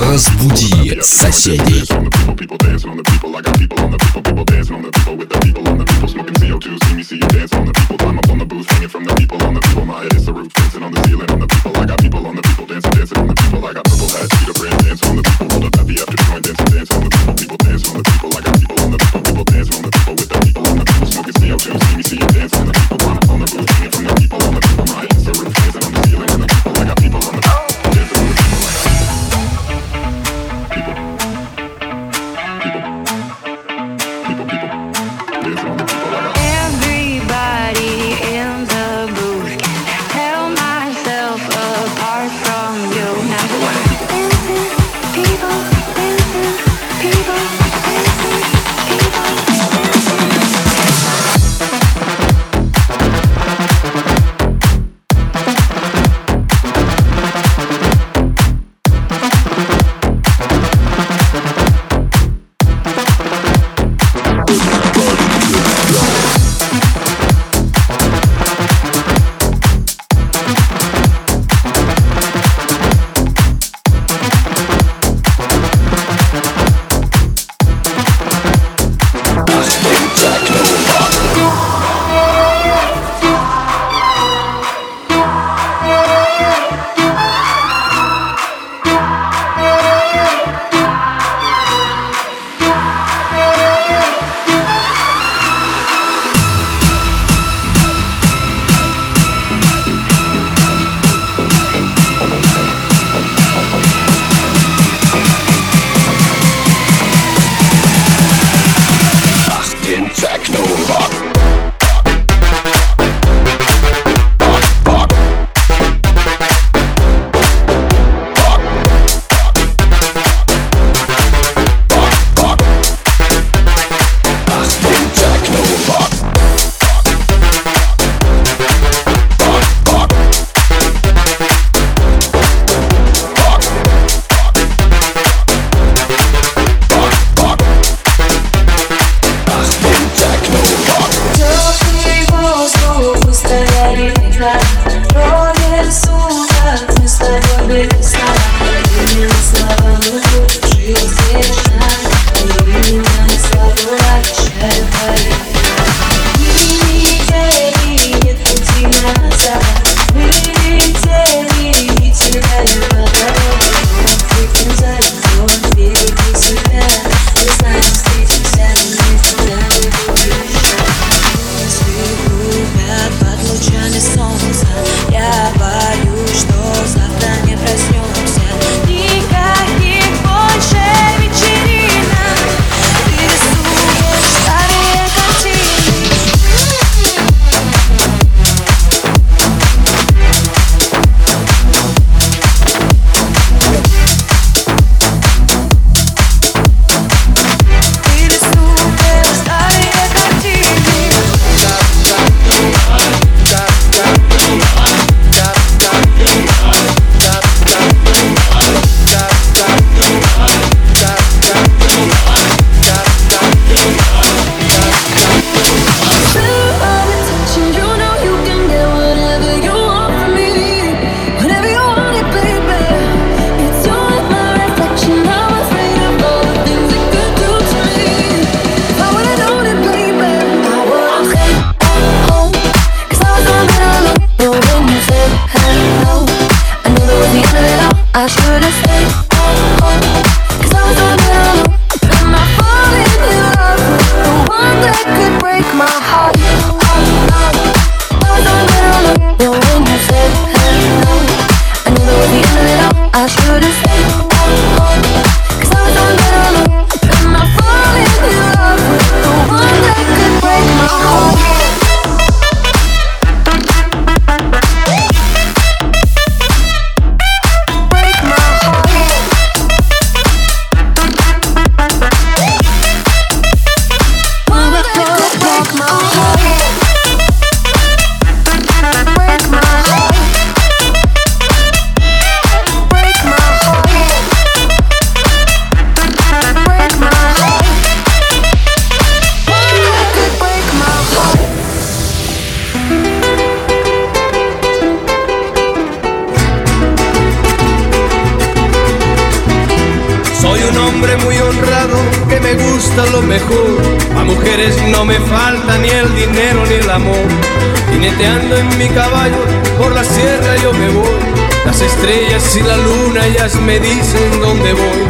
Разбуди соседей. See you. On the people, on the from the people on the my are dancing on the I should've y la luna ellas me dicen dónde voy.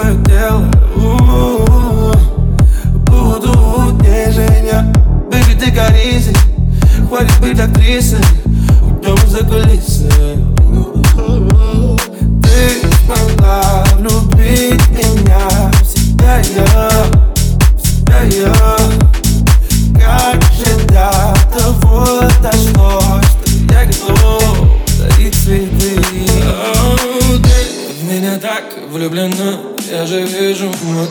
Свое У-у-у. Буду нежения Бэби, ты коризи Хватит быть актрисой. Уйдем за кулисы. Ты смогла влюбить меня. В себя я, Как же до того Что я готов дарить цветы. Ты в меня так влюблена Я же вижу вот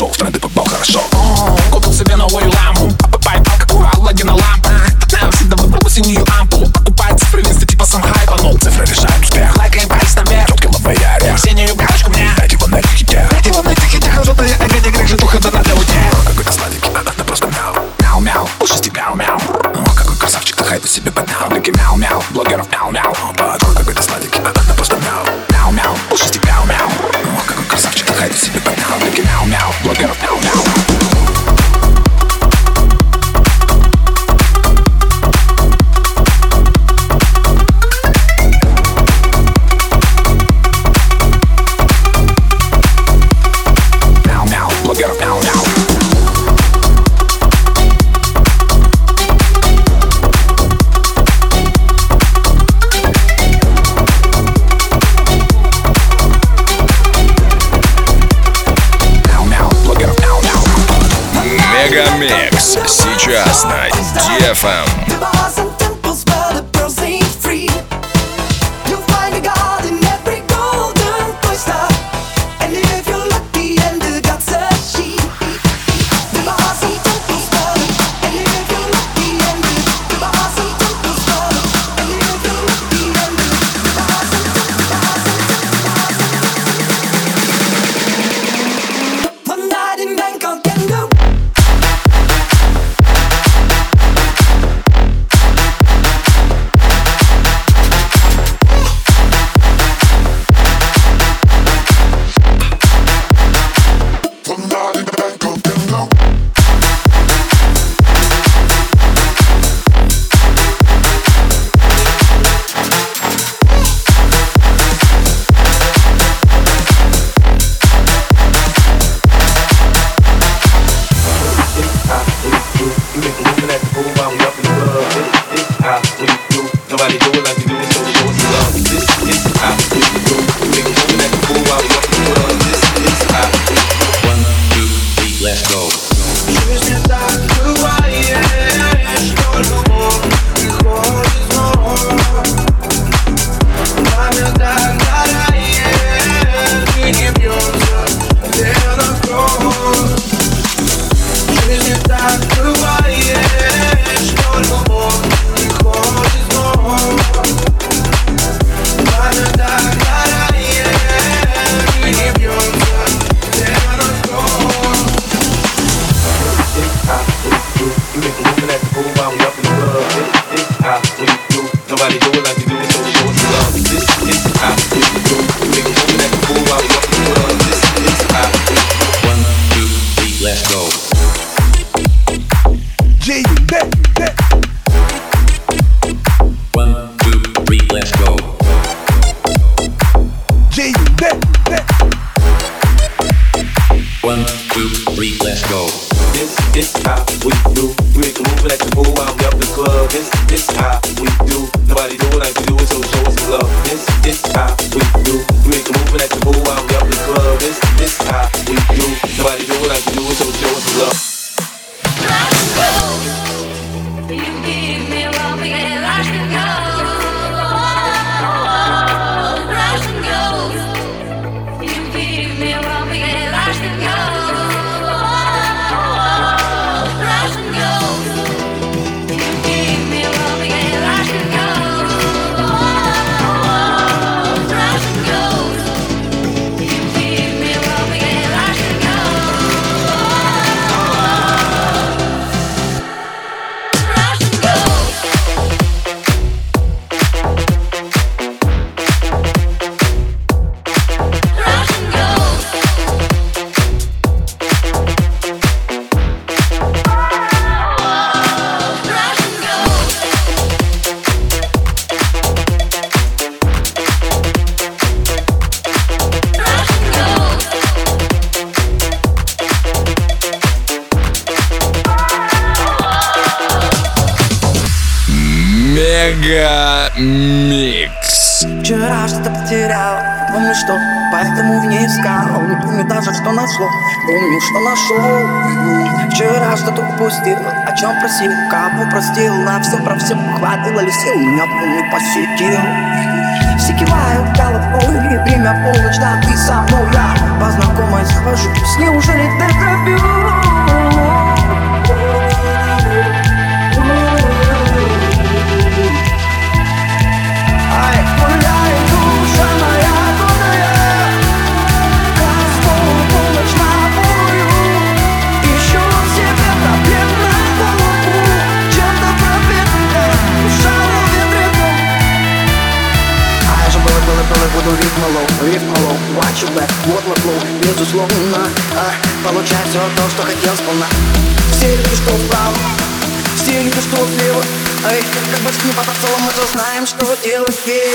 Zo. сейчас на DFM. Микс. Вчера что-то потерял, помню что, поэтому в ней искал. Не помню даже, что нашло, помню, что нашел. Вчера что-то упустил, о чем просил, кого простил На все про все хватило ли сил, меня помню посетил. Все кивают головой, время полночь, да ты со мной. Я по знакомой схожусь, неужели дежавю? Ай, буду ритм лоу, ритм Watch your back, вот вот лоу, безусловно а, Получай все то, что хотел сполна. Все люди, что вправо, все люди, что слева. Эй, как бы не по целом, мы же знаем, что делать. ей